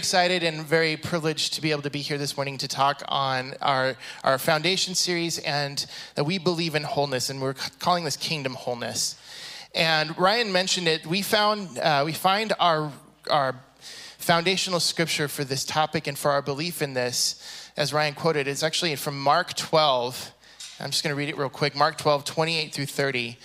Excited and very privileged to be able to be here this morning to talk on our, our foundation series and that we believe in wholeness, and we're calling this kingdom wholeness. And Ryan mentioned it. We found uh, we find our our foundational scripture for this topic and for our belief in this, as Ryan quoted, is actually from Mark 12. I'm just going to read it real quick. Mark 12, 28 through 30.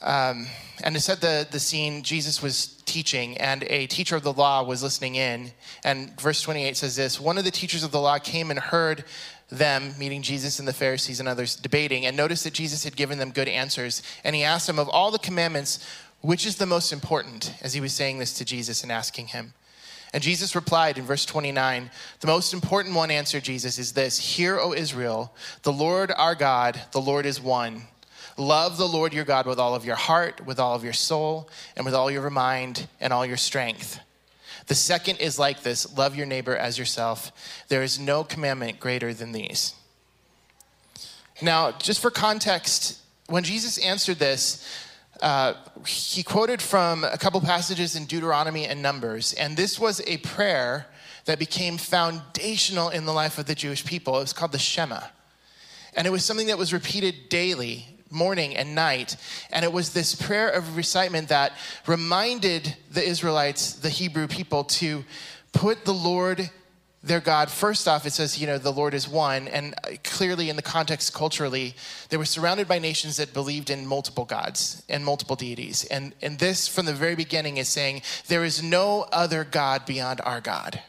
Um, and to set the, the scene, Jesus was teaching, and a teacher of the law was listening in. And verse 28 says this One of the teachers of the law came and heard them, meeting Jesus and the Pharisees and others, debating, and noticed that Jesus had given them good answers. And he asked them, Of all the commandments, which is the most important? As he was saying this to Jesus and asking him. And Jesus replied in verse 29 The most important one, answered Jesus, is this Hear, O Israel, the Lord our God, the Lord is one. Love the Lord your God with all of your heart, with all of your soul, and with all your mind and all your strength. The second is like this love your neighbor as yourself. There is no commandment greater than these. Now, just for context, when Jesus answered this, uh, he quoted from a couple passages in Deuteronomy and Numbers, and this was a prayer that became foundational in the life of the Jewish people. It was called the Shema. And it was something that was repeated daily morning and night. And it was this prayer of recitement that reminded the Israelites, the Hebrew people, to put the Lord their God, first off, it says, you know, the Lord is one. And uh, clearly, in the context culturally, they were surrounded by nations that believed in multiple gods and multiple deities. And, and this, from the very beginning, is saying, there is no other God beyond our God.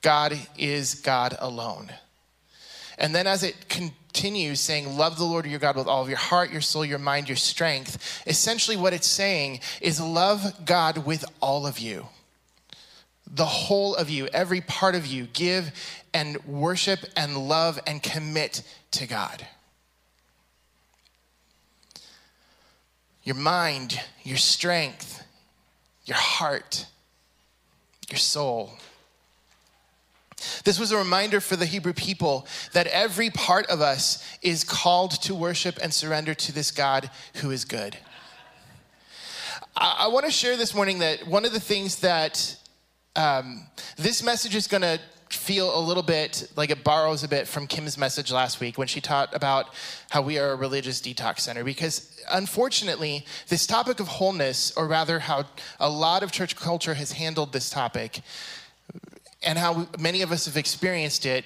God is God alone. And then as it continues saying, Love the Lord your God with all of your heart, your soul, your mind, your strength, essentially what it's saying is love God with all of you. The whole of you, every part of you, give and worship and love and commit to God. Your mind, your strength, your heart, your soul. This was a reminder for the Hebrew people that every part of us is called to worship and surrender to this God who is good. I, want to share this morning that one of the things that um, this message is going to feel a little bit like it borrows a bit from Kim's message last week when she taught about how we are a religious detox center. Because unfortunately, this topic of wholeness, or rather, how a lot of church culture has handled this topic, and how many of us have experienced it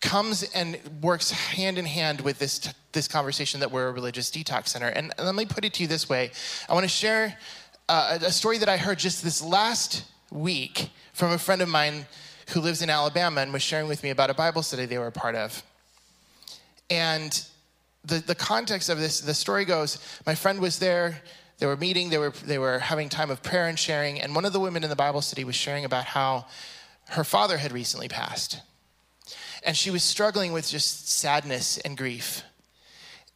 comes and works hand in hand with this, this conversation that we're a religious detox center. And let me put it to you this way I want to share uh, a story that I heard just this last week from a friend of mine who lives in Alabama and was sharing with me about a Bible study they were a part of. And the, the context of this, the story goes my friend was there. They were meeting, they were, they were having time of prayer and sharing. And one of the women in the Bible study was sharing about how her father had recently passed. And she was struggling with just sadness and grief.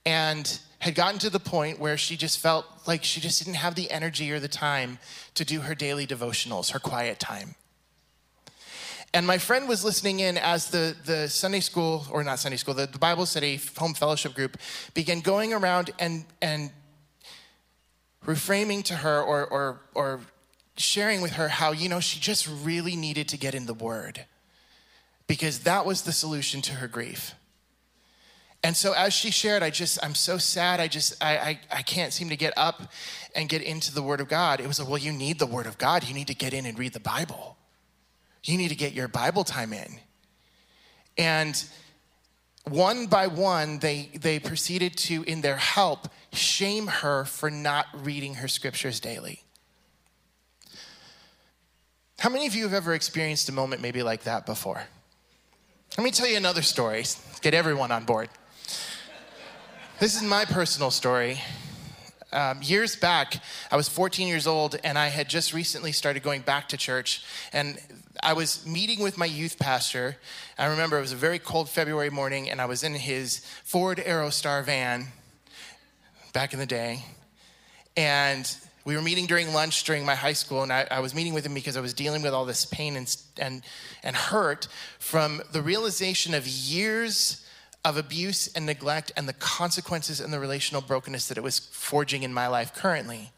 And had gotten to the point where she just felt like she just didn't have the energy or the time to do her daily devotionals, her quiet time. And my friend was listening in as the, the Sunday school, or not Sunday school, the, the Bible study home fellowship group began going around and, and reframing to her or, or, or sharing with her how, you know, she just really needed to get in the Word because that was the solution to her grief. And so as she shared, I just, I'm so sad. I just, I, I, I can't seem to get up and get into the Word of God. It was like, well, you need the Word of God. You need to get in and read the Bible. You need to get your Bible time in. And one by one, they, they proceeded to, in their help, shame her for not reading her scriptures daily. How many of you have ever experienced a moment maybe like that before? Let me tell you another story. Get everyone on board. This is my personal story. Um, years back, I was 14 years old and I had just recently started going back to church. And I was meeting with my youth pastor. I remember it was a very cold February morning and I was in his Ford Aerostar van back in the day. And we were meeting during lunch during my high school, and I, I, was meeting with him because I was dealing with all this pain and, and, and hurt from the realization of years of abuse and neglect and the consequences and the relational brokenness that it was forging in my life currently.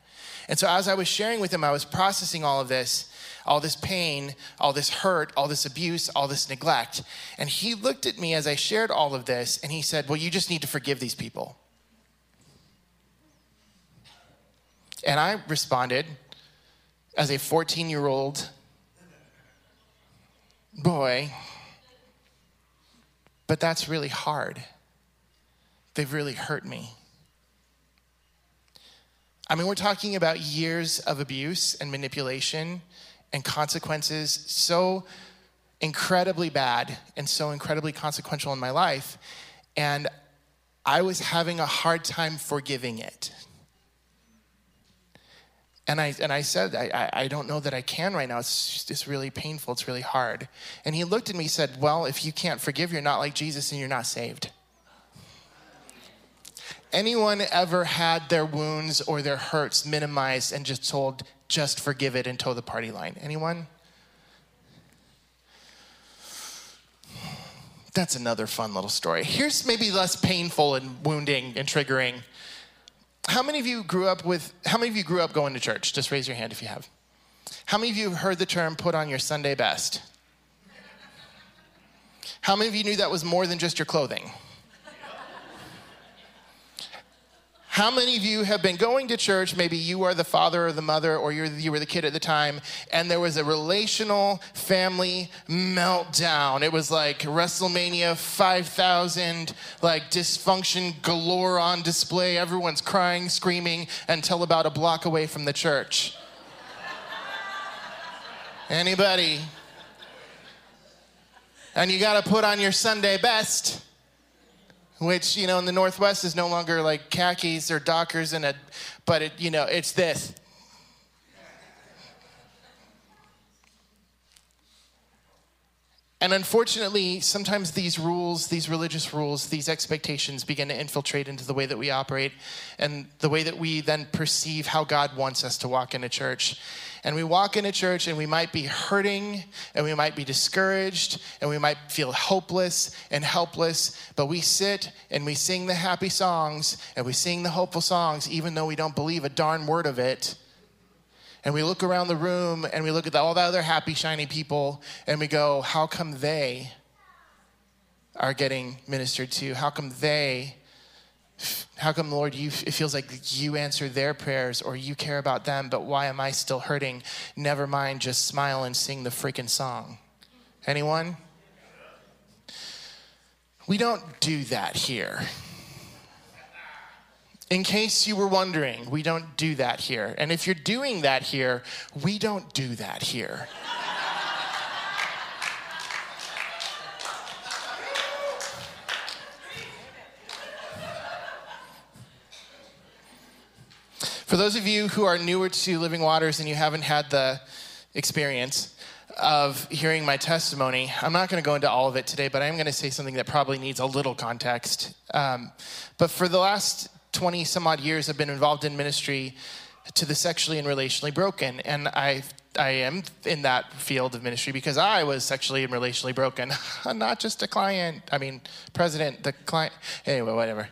And so, as I was sharing with him, I was processing all of this, all this pain, all this hurt, all this abuse, all this neglect. And he looked at me as I shared all of this and he said, Well, you just need to forgive these people. And I responded as a 14 year old boy, but that's really hard. They've really hurt me. I mean, we're talking about years of abuse and manipulation and consequences so incredibly bad and so incredibly consequential in my life. And I was having a hard time forgiving it. And I, and I said, I, I don't know that I can right now. It's, it's really painful. It's really hard. And he looked at me and said, Well, if you can't forgive, you're not like Jesus and you're not saved. Anyone ever had their wounds or their hurts minimized and just told, just forgive it and toe the party line? Anyone? That's another fun little story. Here's maybe less painful and wounding and triggering. How many of you grew up with, how many of you grew up going to church? Just raise your hand if you have. How many of you have heard the term put on your Sunday best? How many of you knew that was more than just your clothing? How many of you have been going to church? Maybe you are the father or the mother, or you were the kid at the time, and there was a relational family meltdown. It was like WrestleMania 5000, like dysfunction galore on display. Everyone's crying, screaming until about a block away from the church. Anybody? And you got to put on your Sunday best which you know in the northwest is no longer like khakis or dockers and a but it you know it's this And unfortunately, sometimes these rules, these religious rules, these expectations begin to infiltrate into the way that we operate and the way that we then perceive how God wants us to walk in a church. And we walk into church and we might be hurting and we might be discouraged and we might feel hopeless and helpless, but we sit and we sing the happy songs and we sing the hopeful songs even though we don't believe a darn word of it and we look around the room and we look at all the other happy, shiny people and we go, how come they are getting ministered to? How come they, how come, Lord, you, it feels like you answer their prayers or you care about them, but why am I still hurting? Never mind, just smile and sing the freaking song. Anyone? We don't do that here. In case you were wondering, we don't do that here. And if you're doing that here, we don't do that here. For those of you who are newer to Living Waters and you haven't had the experience of hearing my testimony, I'm not going to go into all of it today, but I am going to say something that probably needs a little context. Um, but for the last 20 some odd years I've been involved in ministry to the sexually and relationally broken. And I, I am in that field of ministry because I was sexually and relationally broken. Not just a client, I mean, president, the client. Anyway, whatever.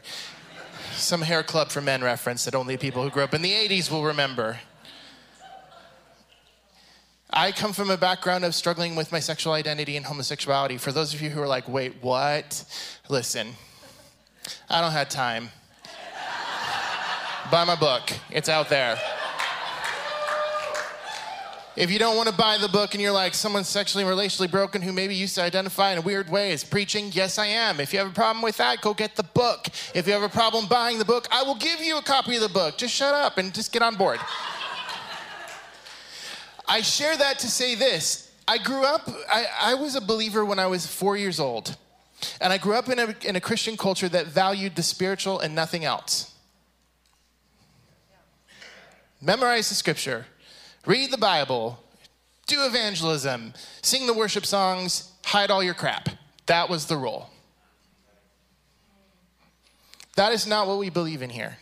Some hair club for men reference that only people who grew up in the 80s will remember. I come from a background of struggling with my sexual identity and homosexuality. For those of you who are like, wait, what? Listen, I don't have time. Buy my book, it's out there. If you don't want to buy the book and you're like someone sexually and relationally broken who maybe used to identify in a weird way as preaching, yes, I am. If you have a problem with that, go get the book. If you have a problem buying the book, I will give you a copy of the book. Just shut up and just get on board. I share that to say this. I grew up, I, I was a believer when I was four years old. And I grew up in a, in a Christian culture that valued the spiritual and nothing else memorize the scripture, read the Bible, do evangelism, sing the worship songs, hide all your crap. That was the rule. That is not what we believe in here.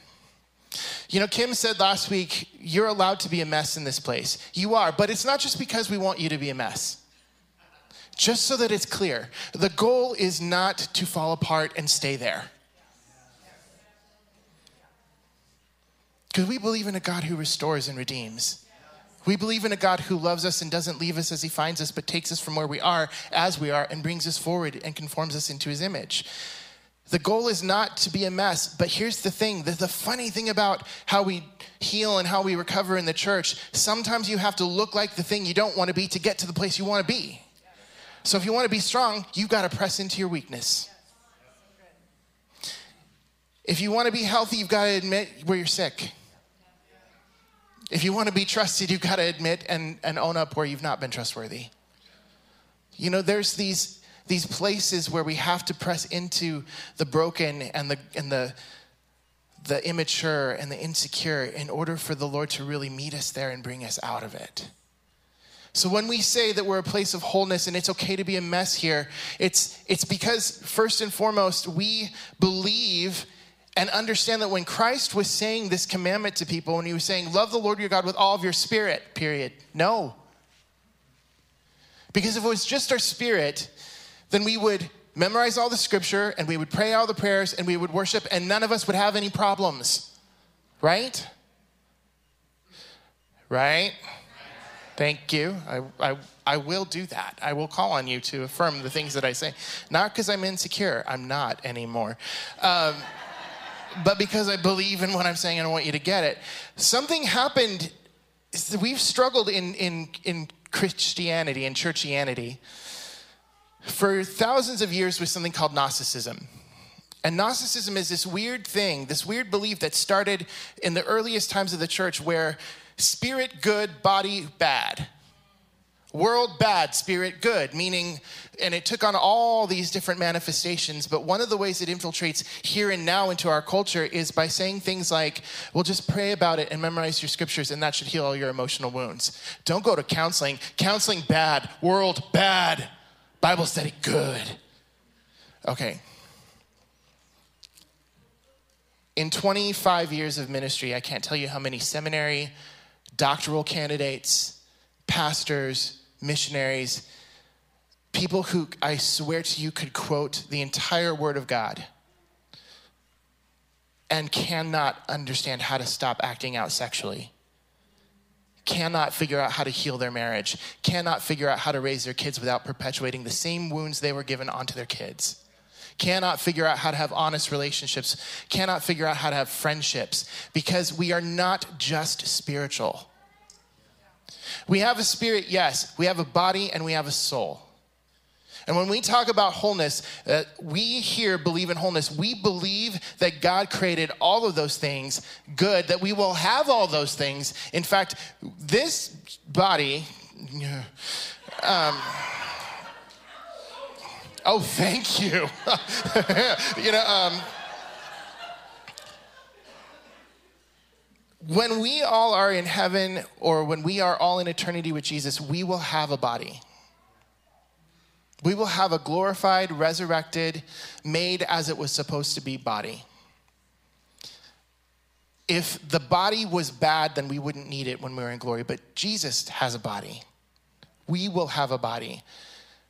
You know, Kim said last week, you're allowed to be a mess in this place. You are, but it's not just because we want you to be a mess. Just so that it's clear, the goal is not to fall apart and stay there. Because we believe in a God who restores and redeems. We believe in a God who loves us and doesn't leave us as he finds us, but takes us from where we are as we are and brings us forward and conforms us into his image. The goal is not to be a mess, but here's the thing the, the funny thing about how we heal and how we recover in the church, sometimes you have to look like the thing you don't want to be to get to the place you want to be. So if you want to be strong, you've got to press into your weakness. If you want to be healthy, you've got to admit where you're sick. If you want to be trusted, you've got to admit and, and own up where you've not been trustworthy. You know, there's these, these places where we have to press into the broken and the, and the, the immature and the insecure in order for the Lord to really meet us there and bring us out of it. So when we say that we're a place of wholeness and it's okay to be a mess here, it's, it's because first and foremost, we believe and understand that when Christ was saying this commandment to people, when he was saying, Love the Lord your God with all of your spirit, period. No. Because if it was just our spirit, then we would memorize all the scripture and we would pray all the prayers and we would worship and none of us would have any problems. Right? Right? Thank you. I, I, I will do that. I will call on you to affirm the things that I say. Not because I'm insecure, I'm not anymore. Um, but because I believe in what I'm saying and I want you to get it. Something happened. We've struggled in, in, in Christianity and churchianity for thousands of years with something called Gnosticism. And Gnosticism is this weird thing, this weird belief that started in the earliest times of the church where spirit good, body bad. World bad, spirit good, meaning, and it took on all these different manifestations. But one of the ways it infiltrates here and now into our culture is by saying things like, well, just pray about it and memorize your scriptures, and that should heal all your emotional wounds. Don't go to counseling. Counseling bad, world bad, Bible study good. Okay. In 25 years of ministry, I can't tell you how many seminary, doctoral candidates, pastors, missionaries, people who I swear to you could quote the entire Word of God and cannot understand how to stop acting out sexually, cannot figure out how to heal their marriage, cannot figure out how to raise their kids without perpetuating the same wounds they were given onto their kids. Cannot figure out how to have honest relationships, cannot figure out how to have friendships, because we are not just spiritual. We have a spirit, yes. We have a body and we have a soul. And when we talk about wholeness, uh, we here believe in wholeness. We believe that God created all of those things good, that we will have all those things. In fact, this body, um, oh, thank you. you know, um, when we all are in heaven or when we are all in eternity with Jesus, we will have a body. We will have a glorified, resurrected, made as it was supposed to be body. If the body was bad, then we wouldn't need it when we were in glory. But Jesus has a body. We will have a body.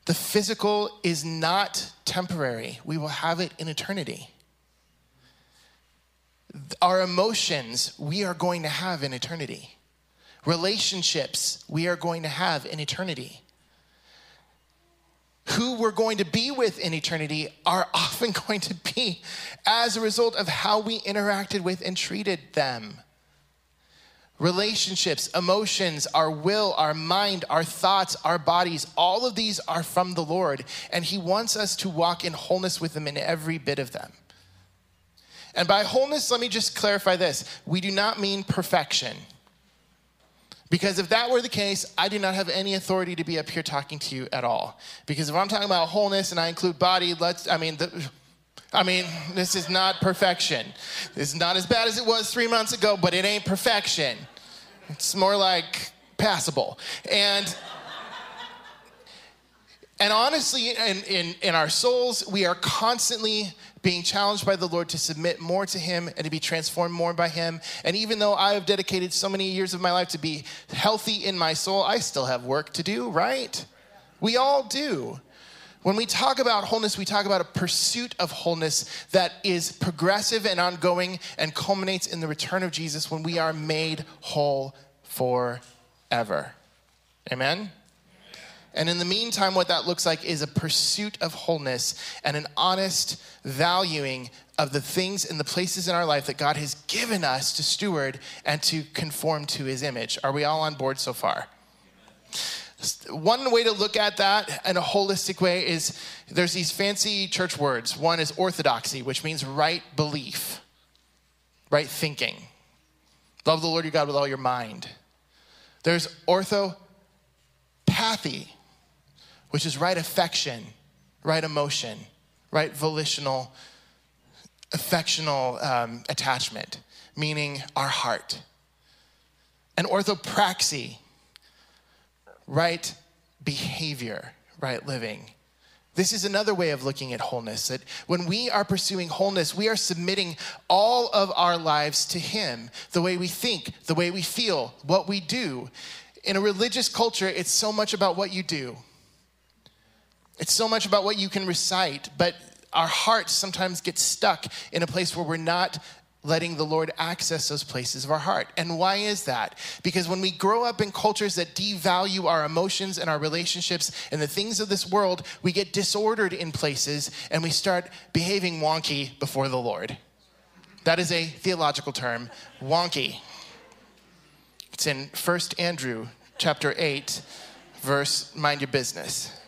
The physical is not temporary, we will have it in eternity our emotions we are going to have in eternity. Relationships we are going to have in eternity. Who we're going to be with in eternity are often going to be as a result of how we interacted with and treated them. Relationships, emotions, our will, our mind, our thoughts, our bodies, all of these are from the Lord, and He wants us to walk in wholeness with Him in every bit of them. And by wholeness, let me just clarify this we do not mean perfection. Because if that were the case, I do not have any authority to be up here talking to you at all. Because if I'm talking about wholeness and I include body, let's, I mean, the, I mean, this is not perfection. Is not as bad as it was three months ago, but it ain't perfection. It's more like passable. And and honestly, in, in, in our souls, we are constantly being challenged by the Lord to submit more to Him and to be transformed more by Him. And even though I have dedicated so many years of my life to be healthy in my soul, I still have work to do, right? We all do. When we talk about wholeness, we talk about a pursuit of wholeness that is progressive and ongoing and culminates in the return of Jesus when we are made whole forever. Amen? And in the meantime, what that looks like is a pursuit of wholeness and an honest valuing of the things and the places in our life that God has given us to steward and to conform to his image. Are we all on board so far? One way to look at that in a holistic way is there's these fancy church words. One is orthodoxy, which means right belief, right thinking. Love the Lord your God with all your mind. There's orthopathy, which is right affection, right emotion, right volitional, affectional um, attachment, meaning our heart. And orthopraxy, right behavior, right living. This is another way of looking at wholeness that when we are pursuing wholeness, we are submitting all of our lives to Him the way we think, the way we feel, what we do. In a religious culture, it's so much about what you do, it's so much about what you can recite, but our hearts sometimes get stuck in a place where we're not letting the Lord access those places of our heart. And why is that? Because when we grow up in cultures that devalue our emotions and our relationships and the things of this world, we get disordered in places and we start behaving wonky before the Lord. That is a theological term, wonky. It's in 1 Andrew chapter 8, verse mind your business.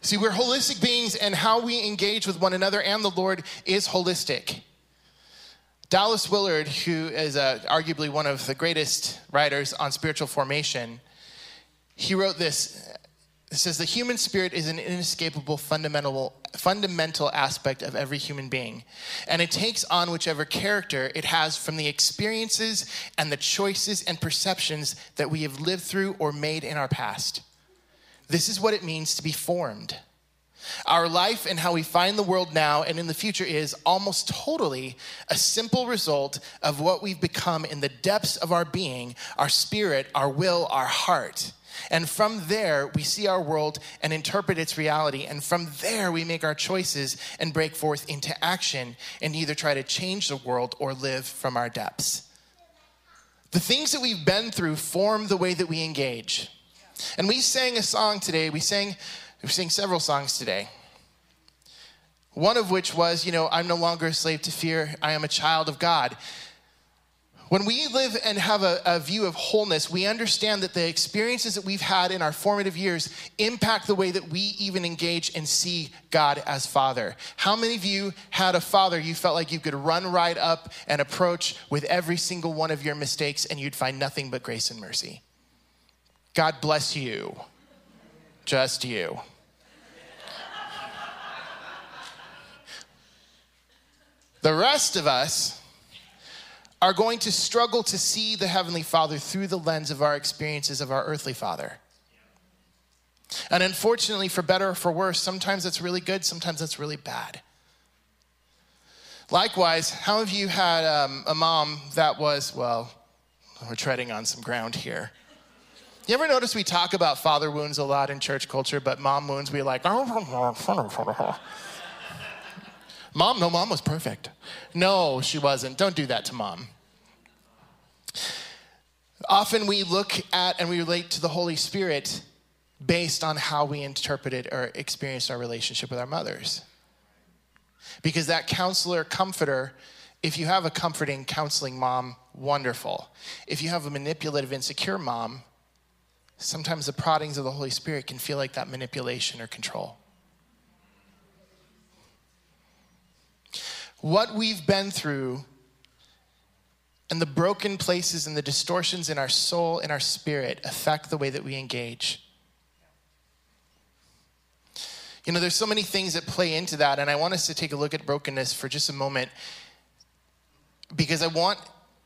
See, we're holistic beings, and how we engage with one another and the Lord is holistic. Dallas Willard, who is uh, arguably one of the greatest writers on spiritual formation, he wrote this. It says the human spirit is an inescapable fundamental fundamental aspect of every human being, and it takes on whichever character it has from the experiences and the choices and perceptions that we have lived through or made in our past. This is what it means to be formed. Our life and how we find the world now and in the future is almost totally a simple result of what we've become in the depths of our being, our spirit, our will, our heart. And from there, we see our world and interpret its reality. And from there, we make our choices and break forth into action and either try to change the world or live from our depths. The things that we've been through form the way that we engage. And we sang a song today. We sang, we sang several songs today. One of which was, you know, I'm no longer a slave to fear, I am a child of God. When we live and have a, a, view of wholeness, we understand that the experiences that we've had in our formative years impact the way that we even engage and see God as Father. How many of you had a father you felt like you could run right up and approach with every single one of your mistakes and you'd find nothing but grace and mercy? God bless you. Just you. The rest of us are going to struggle to see the Heavenly Father through the lens of our experiences of our earthly Father. And unfortunately, for better or for worse, sometimes that's really good, sometimes that's really bad. Likewise, how of you had um, a mom that was, well, we're treading on some ground here. You ever notice we talk about father wounds a lot in church culture, but mom wounds we like, mom, no, mom was perfect. No, she wasn't. Don't do that to mom. Often we look at and we relate to the Holy Spirit based on how we interpreted or experienced our relationship with our mothers. Because that counselor, comforter, if you have a comforting, counseling mom, wonderful. If you have a manipulative, insecure mom, sometimes the proddings of the Holy Spirit can feel like that manipulation or control. What we've been through and the broken places and the distortions in our soul and our spirit affect the way that we engage. You know, there's so many things that play into that, and I want us to take a look at brokenness for just a moment because I want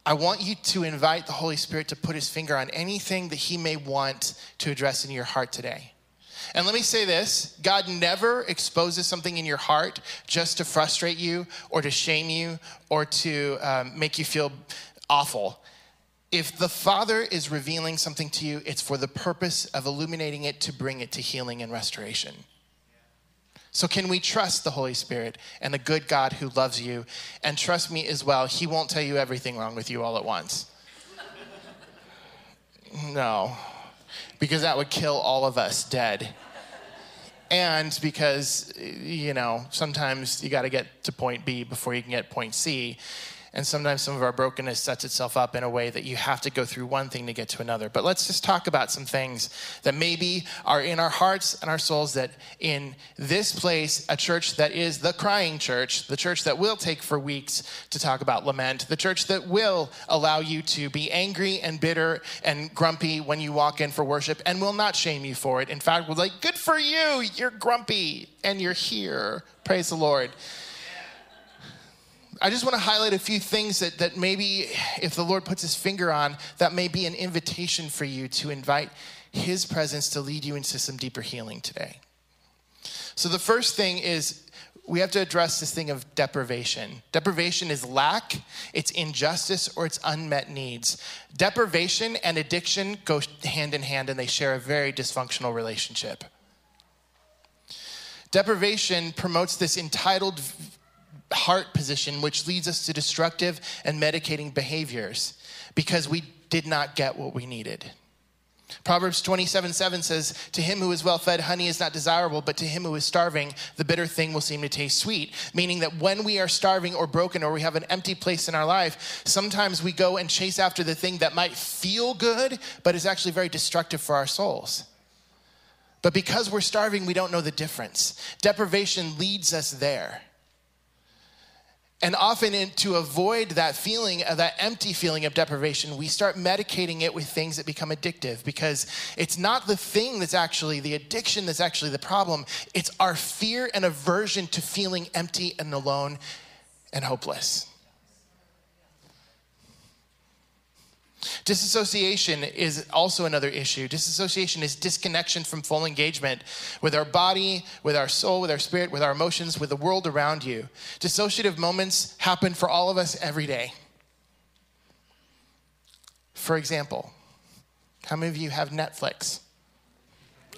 I want you to invite the Holy Spirit to put his finger on anything that he may want to address in your heart today. And let me say this God never exposes something in your heart just to frustrate you or to shame you or to um, make you feel awful. if the Father is revealing something to you, it's for the purpose of illuminating it to bring it to healing and restoration. So, can we trust the Holy Spirit and the good God who loves you? And trust me as well, He won't tell you everything wrong with you all at once. No, because that would kill all of us dead. And because, you know, sometimes you got to get to point B before you can get point C. And sometimes some of our brokenness sets itself up in a way that you have to go through one thing to get to another. But let's just talk about some things that maybe are in our hearts and our souls that in this place, a church that is the crying church, the church that will take for weeks to talk about lament, the church that will allow you to be angry and bitter and grumpy when you walk in for worship and will not shame you for it. In fact, we're like, good for you, you're grumpy and you're here. Praise the Lord. I just want to highlight a few things that, that maybe, if the Lord puts his finger on, that may be an invitation for you to invite his presence to lead you into some deeper healing today. So, the first thing is we have to address this thing of deprivation. Deprivation is lack, it's injustice, or it's unmet needs. Deprivation and addiction go hand in hand and they share a very dysfunctional relationship. Deprivation promotes this entitled heart position, which leads us to destructive and medicating behaviors because we did not get what we needed. Proverbs 27 7 says, To him who is well fed, honey is not desirable, but to him who is starving, the bitter thing will seem to taste sweet. Meaning that when we are starving or broken or we have an empty place in our life, sometimes we go and chase after the thing that might feel good, but is actually very destructive for our souls. But because we're starving, we don't know the difference. Deprivation leads us there. And often, in, to avoid that feeling, of that empty feeling of deprivation, we start medicating it with things that become addictive because it's not the thing that's actually the addiction that's actually the problem. It's our fear and aversion to feeling empty and alone and hopeless. Disassociation is also another issue. Disassociation is disconnection from full engagement with our body, with our soul, with our spirit, with our emotions, with the world around you. Dissociative moments happen for all of us every day. For example, how many of you have Netflix?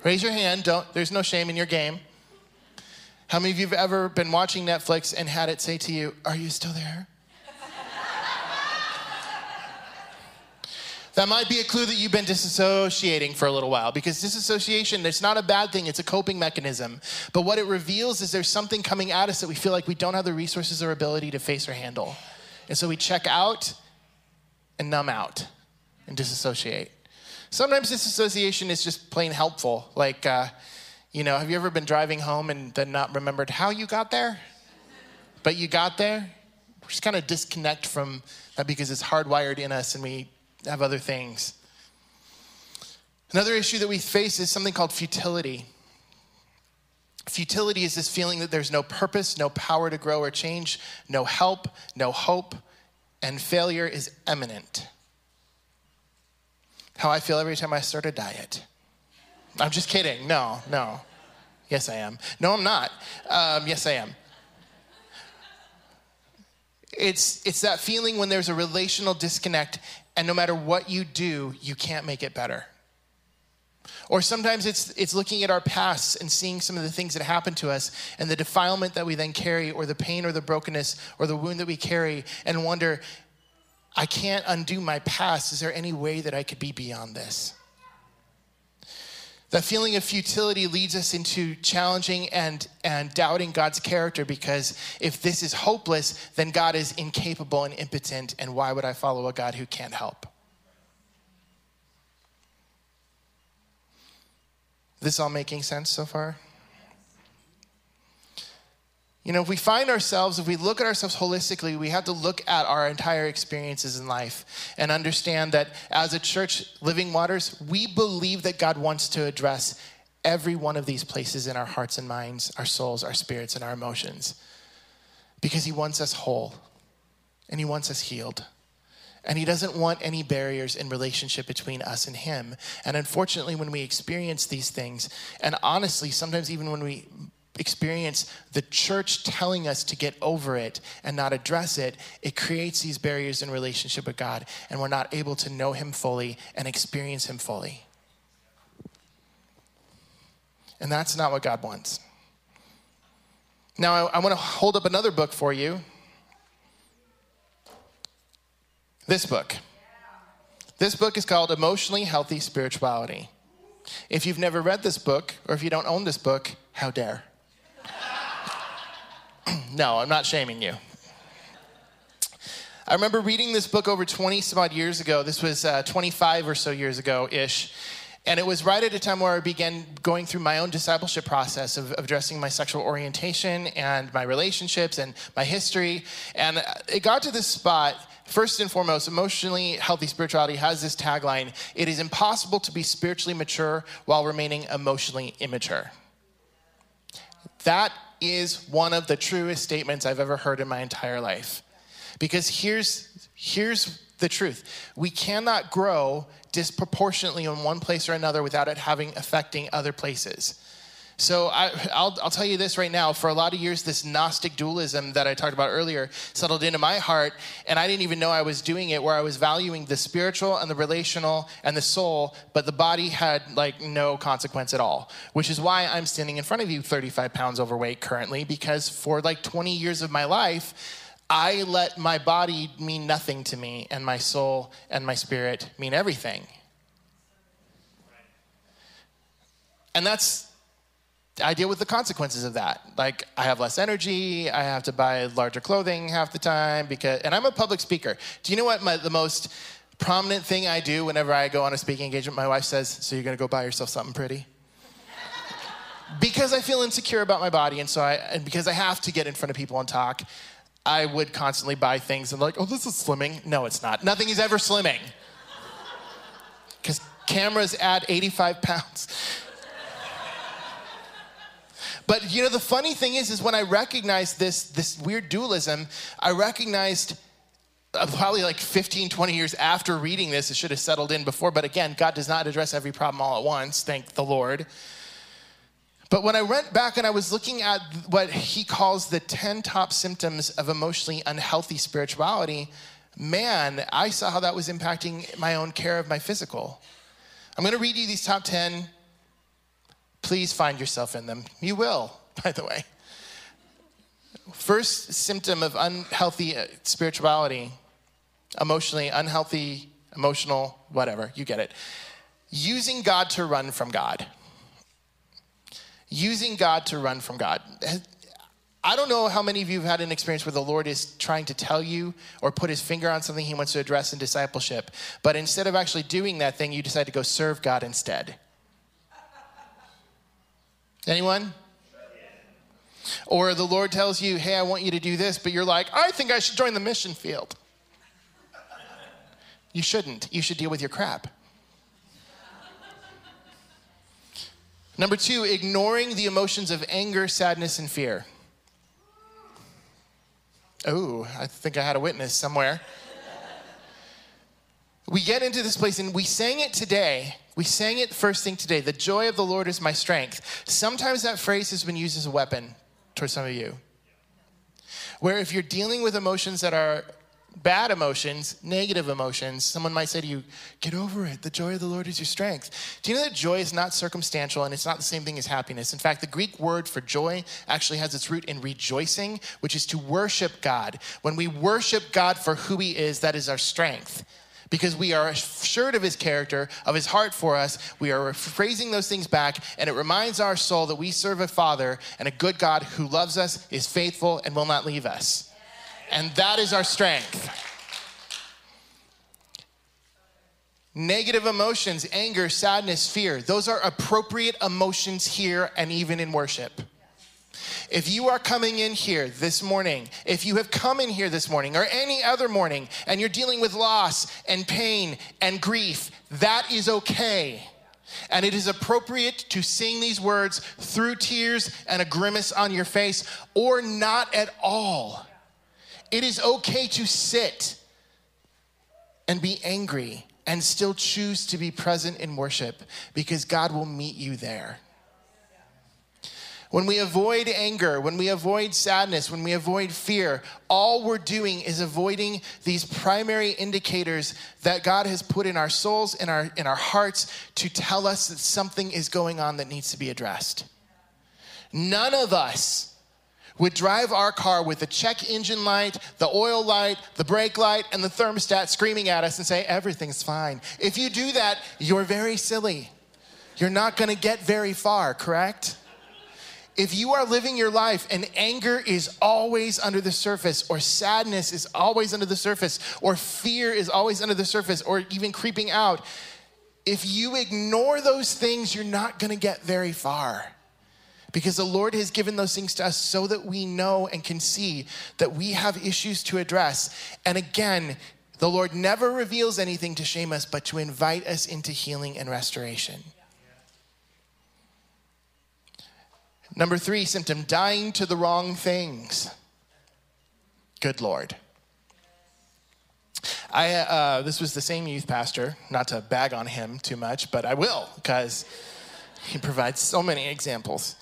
Raise your hand. Don't there's no shame in your game. How many of you have ever been watching Netflix and had it say to you, "Are you still there?" That might be a clue that you've been disassociating for a little while because disassociation it's not a bad thing it's a coping mechanism. But what it reveals is there's something coming at us that we feel like we don't have the resources or ability to face or handle. And so we check out and numb out and disassociate. Sometimes disassociation is just plain helpful like uh, you know have you ever been driving home and then not remembered how you got there? But you got there? We just kind of disconnect from that because it's hardwired in us and we have other things. Another issue that we face is something called futility. Futility is this feeling that there's no purpose, no power to grow or change, no help, no hope, and failure is imminent. How I feel every time I start a diet. I'm just kidding. No, no. Yes, I am. No, I'm not. Um, yes, I am. It's, it's that feeling when there's a relational disconnect and no matter what you do, you can't make it better. Or sometimes it's, it's looking at our past and seeing some of the things that happened to us and the defilement that we then carry, or the pain or the brokenness or the wound that we carry, and wonder, I can't undo my past. Is there any way that I could be beyond this? That feeling of futility leads us into challenging and, and doubting God's character because if this is hopeless, then God is incapable and impotent, and why would I follow a God who can't help? This all making sense so far? You know, if we find ourselves, if we look at ourselves holistically, we have to look at our entire experiences in life and understand that as a church, Living Waters, we believe that God wants to address every one of these places in our hearts and minds, our souls, our spirits, and our emotions because He wants us whole and He wants us healed. And he doesn't want any barriers in relationship between us and him. And unfortunately, when we experience these things, and honestly, sometimes even when we experience the church telling us to get over it and not address it, it creates these barriers in relationship with God, and we're not able to know Him fully and experience Him fully. And that's not what God wants. Now, I, I want to hold up another book for you. This book. This book is called Emotionally Healthy Spirituality. If you've never read this book, or if you don't own this book, how dare? no, I'm not shaming you. I remember reading this book over 20 some odd years ago. This was uh, 25 or so years ago ish. And it was right at a time where I began going through my own discipleship process of, of addressing my sexual orientation and my relationships and my history. And it got to this spot First and foremost, emotionally healthy spirituality has this tagline it is impossible to be spiritually mature while remaining emotionally immature. That is one of the truest statements I've ever heard in my entire life. Because here's, here's the truth we cannot grow disproportionately in one place or another without it having affecting other places. So I, will I'll tell you this right now. For a lot of years, this Gnostic dualism that I talked about earlier settled into my heart, and I didn't even know I was doing it. Where I was valuing the spiritual and the relational and the soul, but the body had like no consequence at all. Which is why I'm standing in front of you, 35 pounds overweight currently, because for like 20 years of my life. I let my body mean nothing to me, and my soul and my spirit mean everything. And that's I deal with the consequences of that. Like I have less energy, I have to buy larger clothing half the time because and I'm a public speaker. Do you know what my, the most prominent thing I do whenever I go on a speaking engagement? My wife says, "So you're going to go buy yourself something pretty?" because I feel insecure about my body and so I and because I have to get in front of people and talk, I would constantly buy things and like, "Oh, this is slimming." No, it's not. Nothing is ever slimming. Cuz cameras add 85 pounds. But you know, the funny thing is, is when I recognized this, this weird dualism, I recognized uh, probably like 15, 20 years after reading this, it should have settled in before. But again, God does not address every problem all at once, thank the Lord. But when I went back and I was looking at what he calls the 10 top symptoms of emotionally unhealthy spirituality, man, I saw how that was impacting my own care of my physical. I'm going to read you these top 10 Please find yourself in them. You will, by the way. First symptom of unhealthy uh, spirituality, emotionally unhealthy, emotional, whatever, you get it. Using God to run from God. Using God to run from God. I don't know how many of you have had an experience where the Lord is trying to tell you or put his finger on something he wants to address in discipleship, but instead of actually doing that thing, you decide to go serve God instead. Anyone? Or the Lord tells you, hey, I want you to do this, but you're like, I think I should join the mission field. You shouldn't. You should deal with your crap. Number two, ignoring the emotions of anger, sadness, and fear. Oh, I think I had a witness somewhere. we get into this place and we sang it today, we sang it first thing today the joy of the Lord is my strength. Sometimes that phrase has been used as a weapon towards some of you. Where if you're dealing with emotions that are bad emotions, negative emotions, someone might say to you, Get over it. The joy of the Lord is your strength. Do you know that joy is not circumstantial and it's not the same thing as happiness? In fact, the Greek word for joy actually has its root in rejoicing, which is to worship God. When we worship God for who He is, that is our strength because we are assured of his character, of his heart for us. We are phrasing those things back, and it reminds our soul that we serve a Father and a good God who loves us, is faithful, and will not leave us. And that is our strength. Negative emotions, anger, sadness, fear, those are appropriate emotions here and even in worship. If you are coming in here this morning, if you have come in here this morning or any other morning and you're dealing with loss and pain and grief, that is okay. And it is appropriate to sing these words through tears and a grimace on your face or not at all. It is okay to sit and be angry and still choose to be present in worship because God will meet you there. When we avoid anger, when we avoid sadness, when we avoid fear, all we're doing is avoiding these primary indicators that God has put in our souls, in our, in our hearts, to tell us that something is going on that needs to be addressed. None of us would drive our car with the check engine light, the oil light, the brake light, and the thermostat screaming at us and say, everything's fine. If you do that, you're very silly. You're not gonna get very far, correct? If you are living your life and anger is always under the surface, or sadness is always under the surface, or fear is always under the surface, or even creeping out, if you ignore those things, you're not gonna get very far. Because the Lord has given those things to us so that we know and can see that we have issues to address. And again, the Lord never reveals anything to shame us, but to invite us into healing and restoration. Number three symptom dying to the wrong things. Good Lord. I, uh, this was the same youth pastor, not to bag on him too much, but I will because he provides so many examples.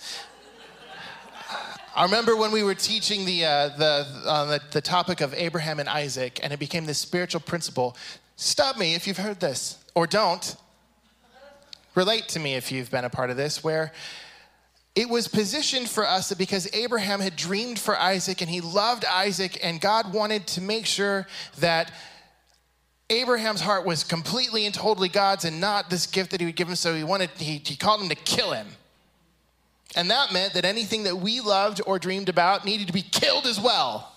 I remember when we were teaching the, uh, the, uh, the, the topic of Abraham and Isaac, and it became this spiritual principle. Stop me if you've heard this, or don't. Relate to me if you've been a part of this, where it was positioned for us that because Abraham had dreamed for Isaac and he loved Isaac, and God wanted to make sure that Abraham's heart was completely and totally God's and not this gift that he would give him. So he wanted, he, he called him to kill him. And that meant that anything that we loved or dreamed about needed to be killed as well.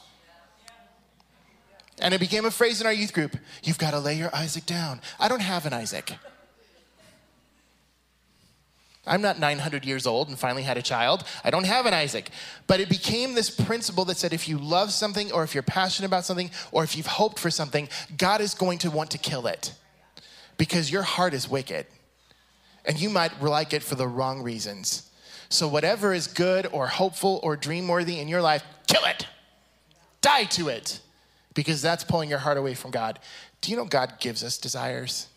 And it became a phrase in our youth group you've got to lay your Isaac down. I don't have an Isaac. I'm not 900 years old and finally had a child. I don't have an Isaac. But it became this principle that said if you love something or if you're passionate about something or if you've hoped for something, God is going to want to kill it because your heart is wicked and you might like it for the wrong reasons. So, whatever is good or hopeful or dream worthy in your life, kill it. Die to it because that's pulling your heart away from God. Do you know God gives us desires?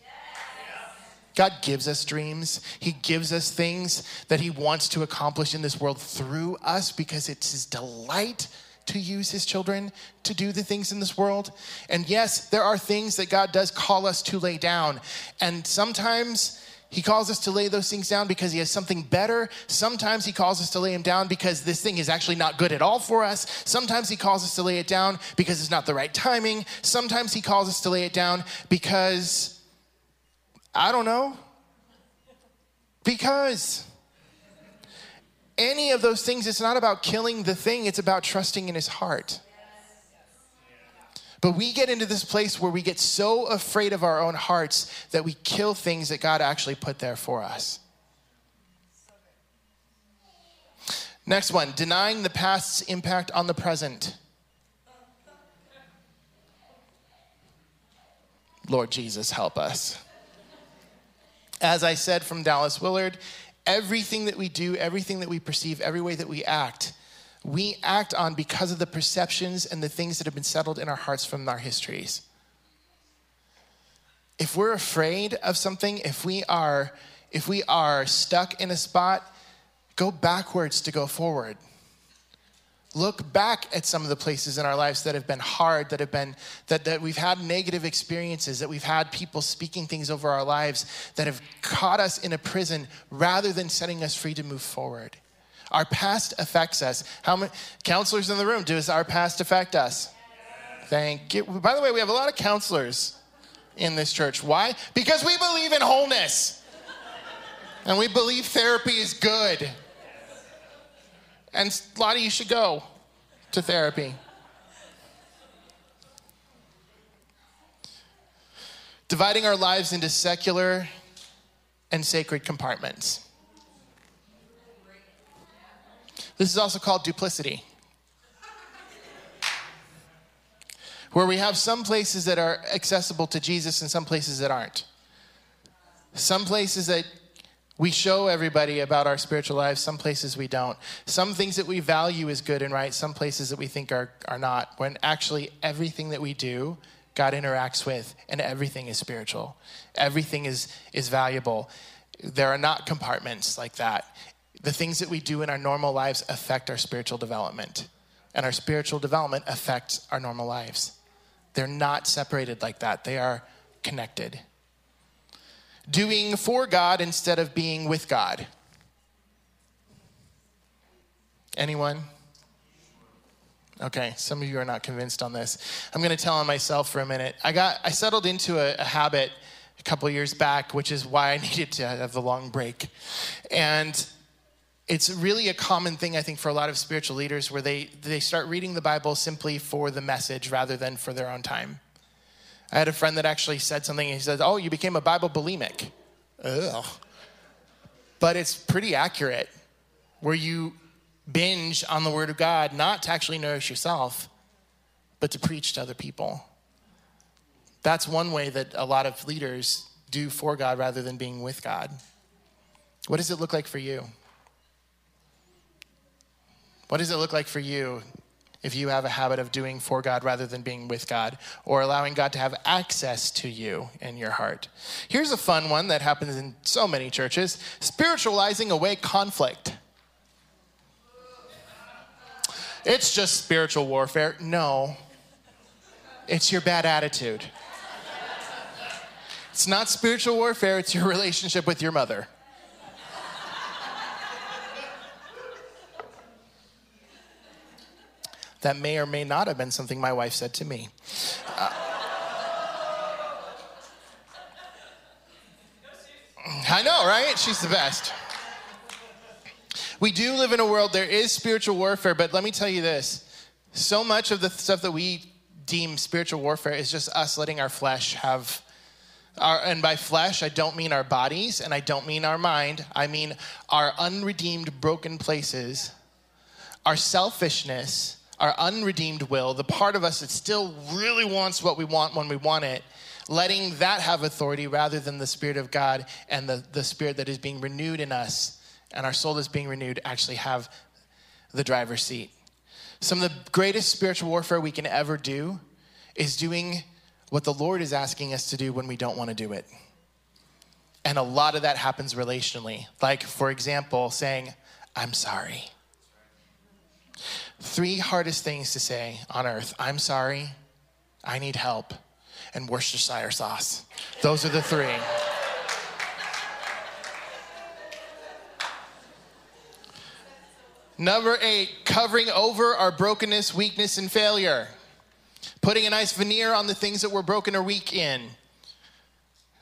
God gives us dreams. He gives us things that He wants to accomplish in this world through us because it's His delight to use His children to do the things in this world. And yes, there are things that God does call us to lay down. And sometimes He calls us to lay those things down because He has something better. Sometimes He calls us to lay them down because this thing is actually not good at all for us. Sometimes He calls us to lay it down because it's not the right timing. Sometimes He calls us to lay it down because I don't know. Because any of those things, it's not about killing the thing, it's about trusting in his heart. But we get into this place where we get so afraid of our own hearts that we kill things that God actually put there for us. Next one denying the past's impact on the present. Lord Jesus, help us. As I said from Dallas Willard, everything that we do, everything that we perceive, every way that we act, we act on because of the perceptions and the things that have been settled in our hearts from our histories. If we're afraid of something, if we are if we are stuck in a spot, go backwards to go forward look back at some of the places in our lives that have been hard that have been that, that we've had negative experiences that we've had people speaking things over our lives that have caught us in a prison rather than setting us free to move forward. Our past affects us. How many counselors in the room does our past affect us. Thank you. By the way we have a lot of counselors in this church. Why? Because we believe in wholeness. And we believe therapy is good and a lot of you should go to therapy. Dividing our lives into secular and sacred compartments. This is also called duplicity. Where we have some places that are accessible to Jesus and some places that aren't. Some places that we show everybody about our spiritual lives, some places we don't. Some things that we value as good and right, some places that we think are, are not. When actually everything that we do, God interacts with, and everything is spiritual. Everything is, is valuable. There are not compartments like that. the things that we do in our normal lives affect our spiritual development, and our spiritual development affects our normal lives. They're not separated like that, they are connected. Doing for God instead of being with God. Anyone? Okay, some of you are not convinced on this. I'm going to tell on myself for a minute. I got I settled into a, a habit a couple years back, which is why I needed to have the long break. And it's really a common thing I think for a lot of spiritual leaders where they they start reading the Bible simply for the message rather than for their own time. I had a friend that actually said something. He said, "Oh, you became a Bible bulimic." Ugh. But it's pretty accurate. Where you binge on the Word of God, not to actually nourish yourself, but to preach to other people. That's one way that a lot of leaders do for God rather than being with God. What does it look like for you? What does it look like for you if you have a habit of doing for God rather than being with God or allowing God to have access to you in your heart? Here's a fun one that happens in so many churches spiritualizing away conflict. It's just spiritual warfare. No, it's your bad attitude. It's not spiritual warfare, it's your relationship with your mother. That may or may not have been something my wife said to me. Uh, I know, right? She's the best. We do live in a world, there is spiritual warfare, but let me tell you this so much of the stuff that we deem spiritual warfare is just us letting our flesh have. Our, and by flesh, I don't mean our bodies and I don't mean our mind. I mean our unredeemed, broken places, our selfishness, our unredeemed will, the part of us that still really wants what we want when we want it, letting that have authority rather than the Spirit of God and the, the Spirit that is being renewed in us and our soul is being renewed actually have the driver's seat. Some of the greatest spiritual warfare we can ever do is doing what the Lord is asking us to do when we don't want to do it. And a lot of that happens relationally. Like, for example, saying, I'm sorry. Three hardest things to say on earth I'm sorry, I need help, and Worcestershire sauce. Those are the three. Number eight, covering over our brokenness, weakness, and failure. Putting a nice veneer on the things that we're broken or weak in.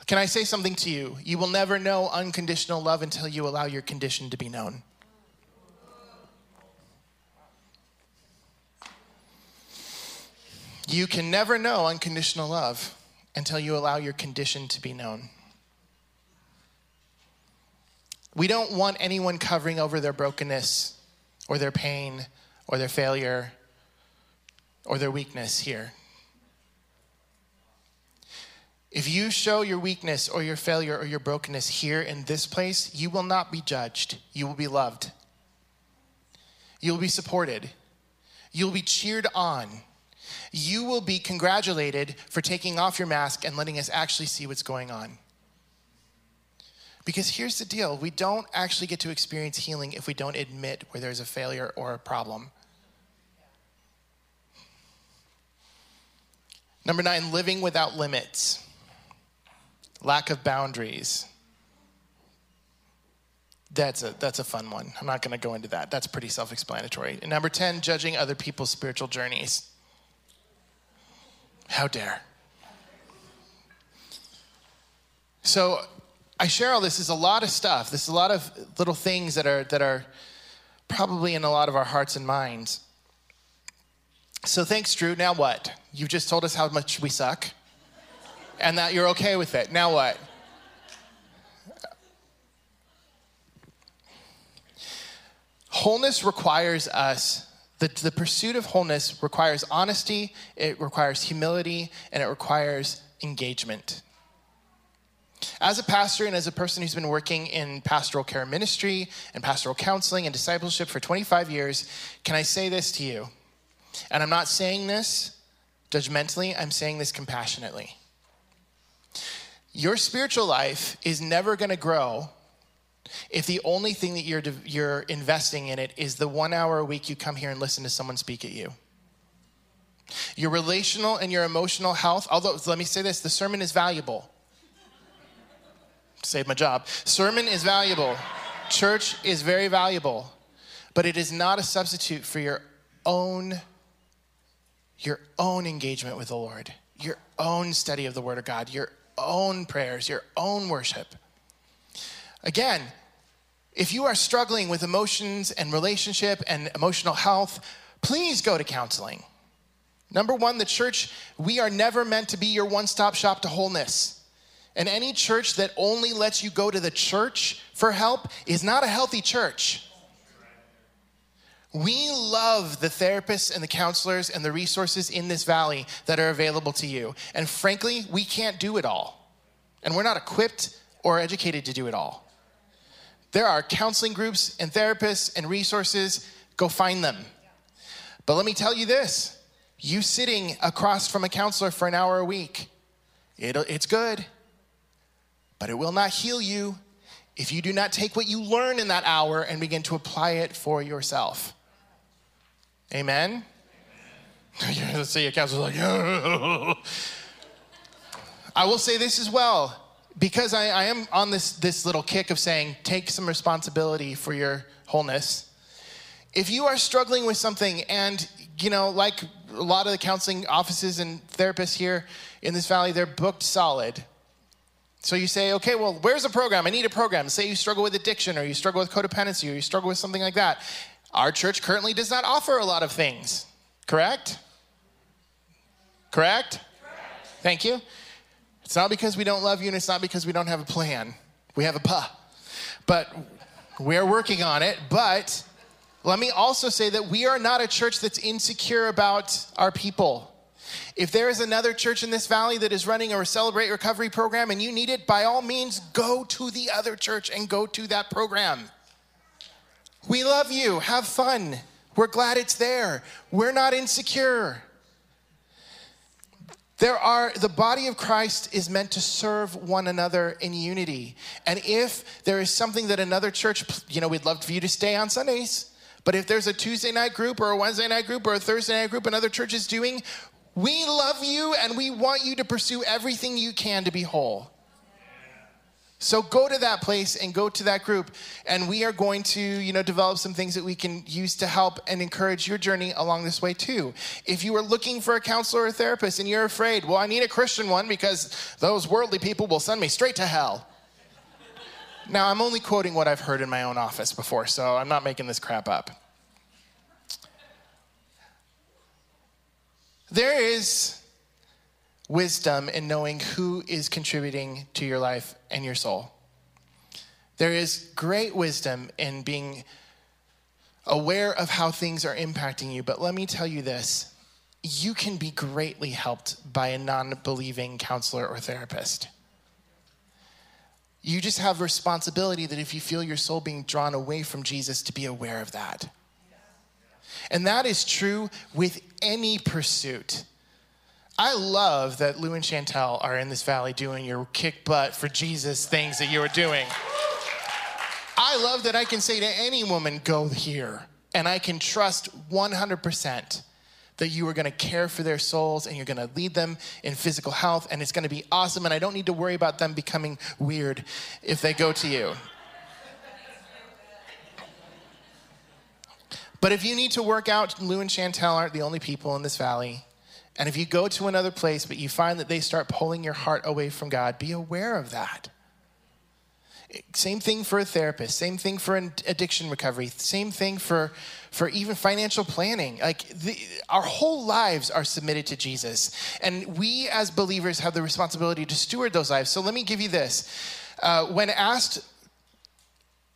Can I say something to you? You will never know unconditional love until you allow your condition to be known. You can never know unconditional love until you allow your condition to be known. We don't want anyone covering over their brokenness or their pain or their failure or their weakness here. If you show your weakness or your failure or your brokenness here in this place, you will not be judged. You will be loved. You will be supported. You will be cheered on. You will be congratulated for taking off your mask and letting us actually see what's going on. Because here's the deal we don't actually get to experience healing if we don't admit where there's a failure or a problem. Number nine, living without limits, lack of boundaries. That's a, that's a fun one. I'm not going to go into that. That's pretty self explanatory. And number 10, judging other people's spiritual journeys. How dare. So, I share all this is a lot of stuff. There's a lot of little things that are that are probably in a lot of our hearts and minds. So thanks, Drew. Now what? You've just told us how much we suck, and that you're okay with it. Now what? Wholeness requires us, the, the pursuit of wholeness requires honesty, it requires humility, and it requires engagement. As a pastor and as a person who's been working in pastoral care ministry and pastoral counseling and discipleship for 25 years, can I say this to you? And I'm not saying this judgmentally, I'm saying this compassionately. Your spiritual life is never going to grow if the only thing that you're, you're investing in it is the one hour a week you come here and listen to someone speak at you. Your relational and your emotional health, although let me say this the sermon is valuable. Save my job. Sermon is valuable. Church is very valuable, but it is not a substitute for your own your own engagement with the Lord, your own study of the word of God, your own prayers, your own worship. Again, if you are struggling with emotions and relationship and emotional health, please go to counseling. Number one, the church, we are never meant to be your one stop shop to wholeness. And any church that only lets you go to the church for help is not a healthy church. We love the therapists and the counselors and the resources in this valley that are available to you. And frankly, we can't do it all. And we're not equipped or educated to do it all. There are counseling groups and therapists and resources. Go find them. But let me tell you this you sitting across from a counselor for an hour a week, it's good, but it will not heal you if you do not take what you learn in that hour and begin to apply it for yourself. Amen? Amen. Let's say your counselor's like, I will say this as well, because I, I am on this, this little kick of saying, take some responsibility for your wholeness. If you are struggling with something and you know, like a lot of the counseling offices and therapists here in this valley, they're booked solid. So you say, okay, well, where's a program? I need a program. Say you struggle with addiction or you struggle with codependency or you struggle with something like that. Our church currently does not offer a lot of things, correct? Correct? correct. Thank you. It's not because we don't love you and it's not because we don't have a plan. We have a pa. But we're working on it. But let me also say that we are not a church that's insecure about our people. If there is another church in this valley that is running a Celebrate Recovery program and you need it, by all means, go to the other church and go to that program. We love you. Have fun. We're glad it's there. We're not insecure. There are, the body of Christ is meant to serve one another in unity. And if there is something that another church, you know, we'd love for you to stay on Sundays. But if there's a Tuesday night group or a Wednesday night group or a Thursday night group another church is doing, we love you and we want you to pursue everything you can to be whole. So go to that place and go to that group and we are going to, you know, develop some things that we can use to help and encourage your journey along this way too. If you are looking for a counselor or therapist and you're afraid, well, I need a Christian one because those worldly people will send me straight to hell. Now, I'm only quoting what I've heard in my own office before, so I'm not making this crap up. There is wisdom in knowing who is contributing to your life and your soul. There is great wisdom in being aware of how things are impacting you, but let me tell you this you can be greatly helped by a non believing counselor or therapist. You just have responsibility that if you feel your soul being drawn away from Jesus, to be aware of that. And that is true with any pursuit. I love that Lou and Chantel are in this valley doing your kick butt for Jesus things that you are doing. I love that I can say to any woman, go here. And I can trust 100% that you are going to care for their souls and you're going to lead them in physical health and it's going to be awesome. And I don't need to worry about them becoming weird if they go to you. But if you need to work out, Lou and Chantel aren't the only people in this valley. And if you go to another place, but you find that they start pulling your heart away from God, be aware of that. Same thing for a therapist, same thing for addiction recovery, same thing for, for even financial planning. Like the, our whole lives are submitted to Jesus. And we as believers have the responsibility to steward those lives. So let me give you this. Uh, when asked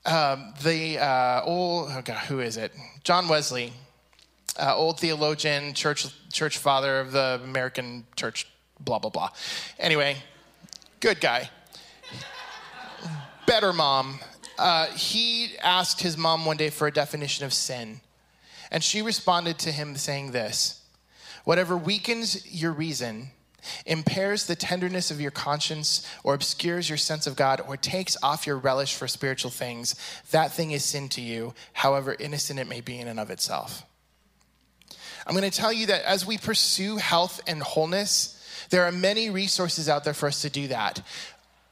um, the uh, old, oh God, who is it? John Wesley, uh, old theologian, church, church father of the American church, blah, blah, blah. Anyway, good guy. Better mom. Uh, he asked his mom one day for a definition of sin. And she responded to him saying this Whatever weakens your reason impairs the tenderness of your conscience or obscures your sense of God or takes off your relish for spiritual things, that thing is sin to you, however innocent it may be in and of itself. I'm going to tell you that as we pursue health and wholeness, there are many resources out there for us to do that.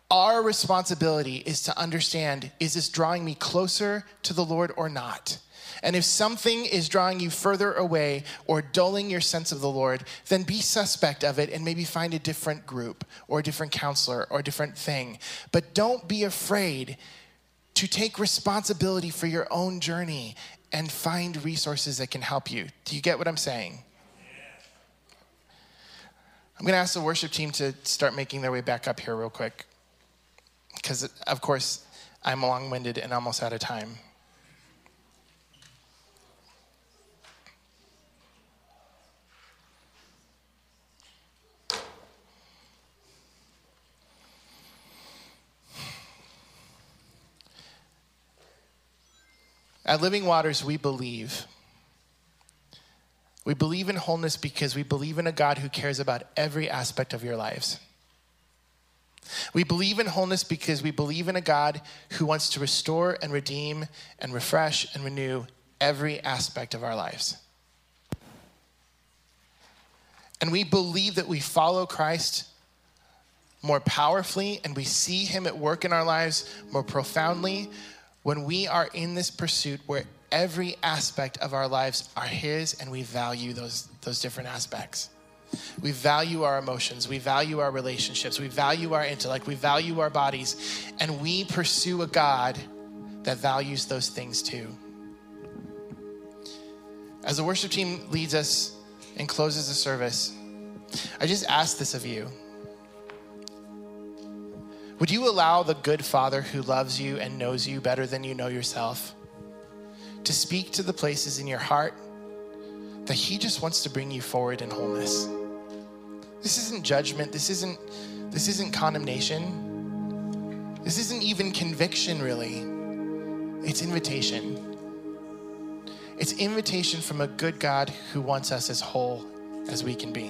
Our responsibility is to understand is this drawing me closer to the Lord or not? And if something is drawing you further away or dulling your sense of the Lord, then be suspect of it and maybe find a different group or a different counselor or a different thing. But don't be afraid to take responsibility for your own journey and find resources that can help you. Do you get what I'm saying? I'm going to ask the worship team to start making their way back up here real quick. Because, of course, I'm long winded and almost out of time. At Living Waters, we believe. We believe in wholeness because we believe in a God who cares about every aspect of your lives. We believe in wholeness because we believe in a God who wants to restore and redeem and refresh and renew every aspect of our lives. And we believe that we follow Christ more powerfully and we see him at work in our lives more profoundly when we are in this pursuit where every aspect of our lives are His and we value those, those different aspects. We value our emotions, we value our relationships, we value our intellect, we value our bodies, and we pursue a God that values those things too. As the worship team leads us and closes the service, I just ask this of you. Would you allow the good Father who loves you and knows you better than you know yourself to speak to the places in your heart that He just wants to bring you forward in wholeness? This isn't judgment. This isn't, this isn't condemnation. This isn't even conviction, really. It's invitation. It's invitation from a good God who wants us as whole as we can be.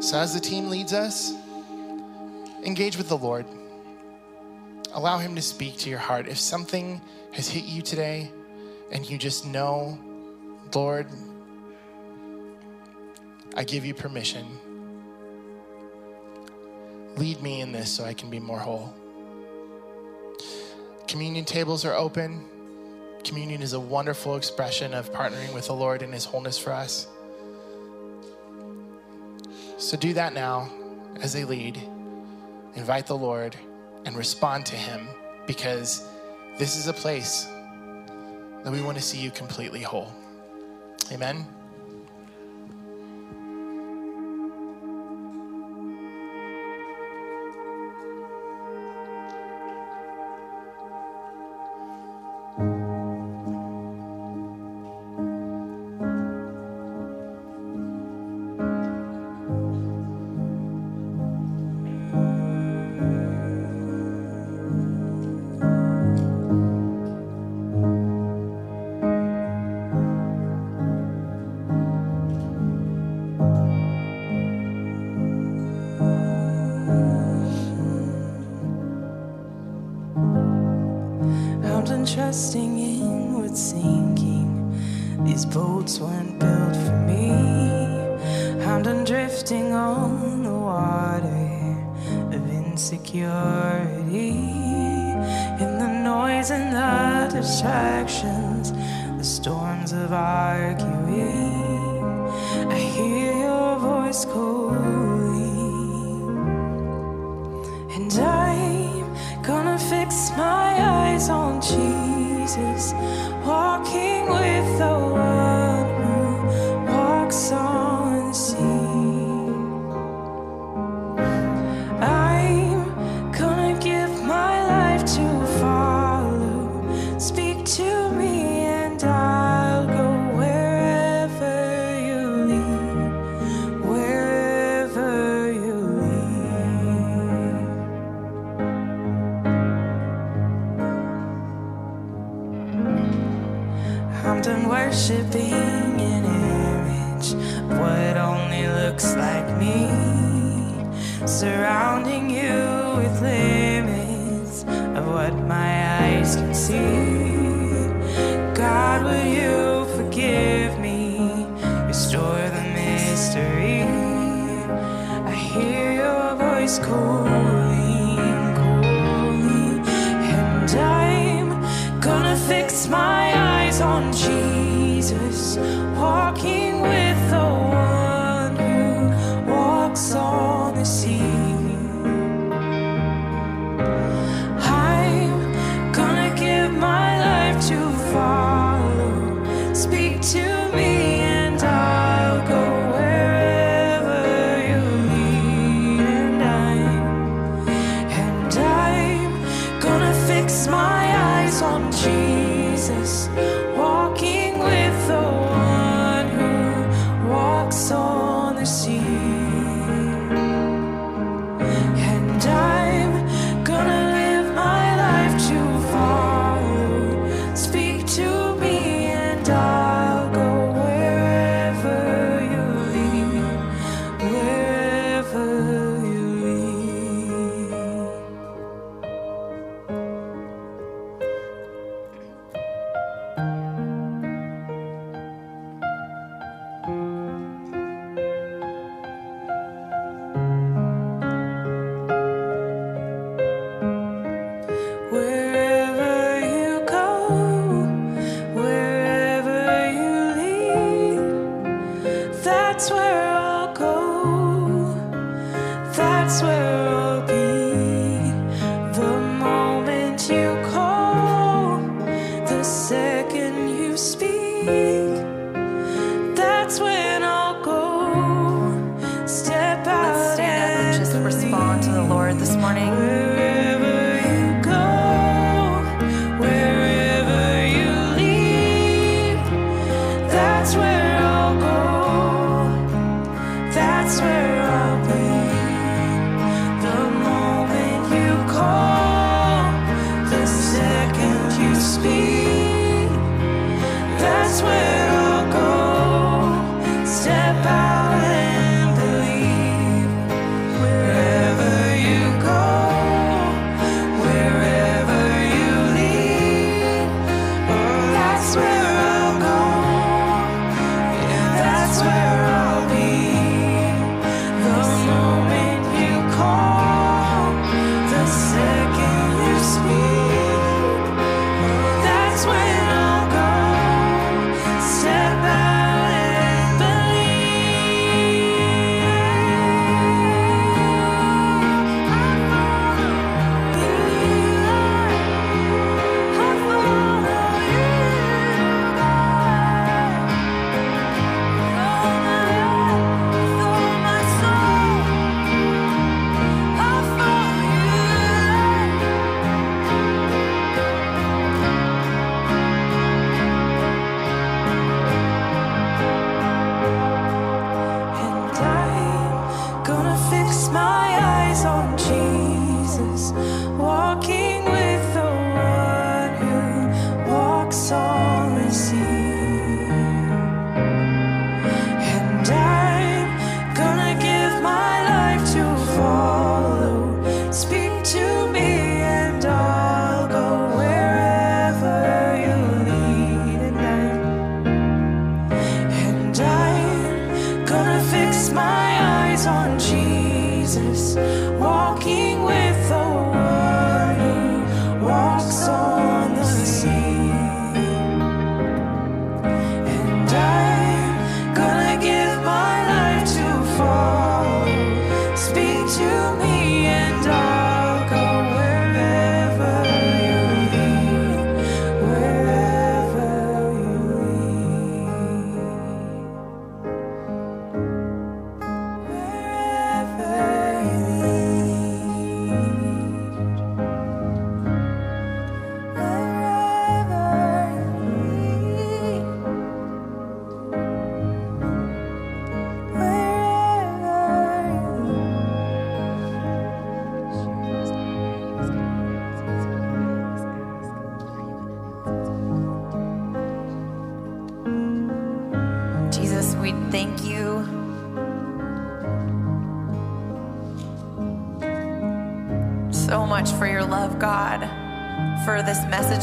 So, as the team leads us, engage with the Lord. Allow Him to speak to your heart. If something has hit you today and you just know, Lord, I give you permission. Lead me in this so I can be more whole. Communion tables are open. Communion is a wonderful expression of partnering with the Lord in His wholeness for us. So do that now as they lead invite the Lord, and respond to Him because this is a place that we want to see you completely whole. Amen. Sinking. These boats weren't built for me. I'm done drifting on the water of insecurity. In the noise and the distractions, the storms of arguing, I hear your voice calling. And I'm gonna fix my eyes on Jesus,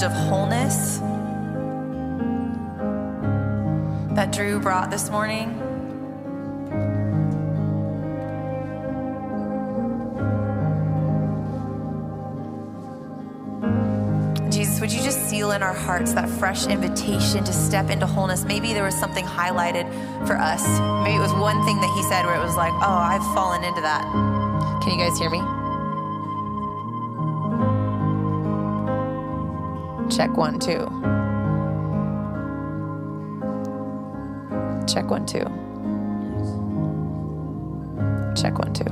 message of wholeness that Drew brought this morning. Jesus, would you just seal in our hearts that fresh invitation to step into wholeness? Maybe there was something highlighted for us. Maybe it was one thing that he said where it was like, oh, I've fallen into that. Can you guys hear me? Check one, two. Check one, two. Check one, two.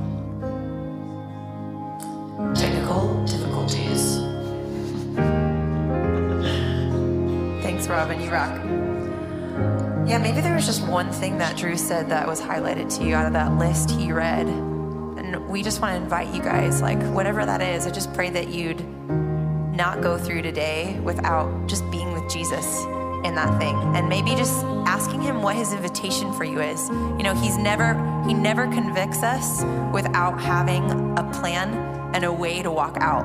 Technical difficulties. Thanks, Robin. You rock. Yeah, maybe there was just one thing that Drew said that was highlighted to you out of that list he read. And we just want to invite you guys, like, whatever that is, I just pray that you'd not go through today without just being with Jesus in that thing. And maybe just asking him what his invitation for you is. You know, he's never, he never convicts us without having a plan and a way to walk out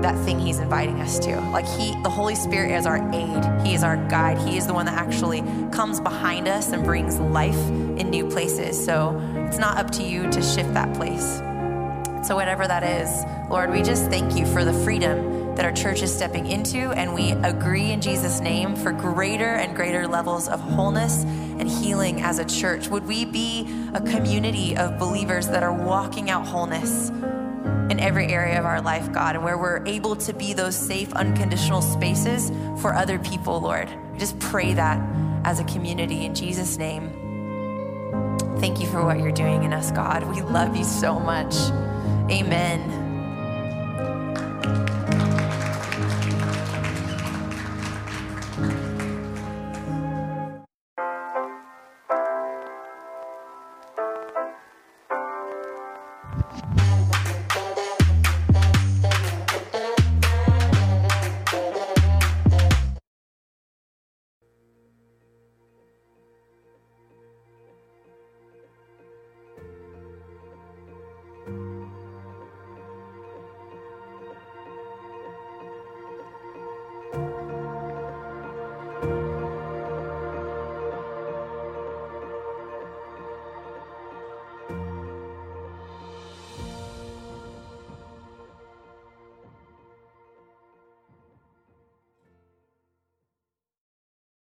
that thing he's inviting us to. Like he the Holy Spirit is our aid. He is our guide. He is the one that actually comes behind us and brings life in new places. So it's not up to you to shift that place. So whatever that is, Lord, we just thank you for the freedom that our church is stepping into and we agree in Jesus name for greater and greater levels of wholeness and healing as a church. Would we be a community of believers that are walking out wholeness? in every area of our life, God, and where we're able to be those safe, unconditional spaces for other people, Lord. Just pray that as a community in Jesus' name. Thank you for what you're doing in us, God. We love you so much. Amen.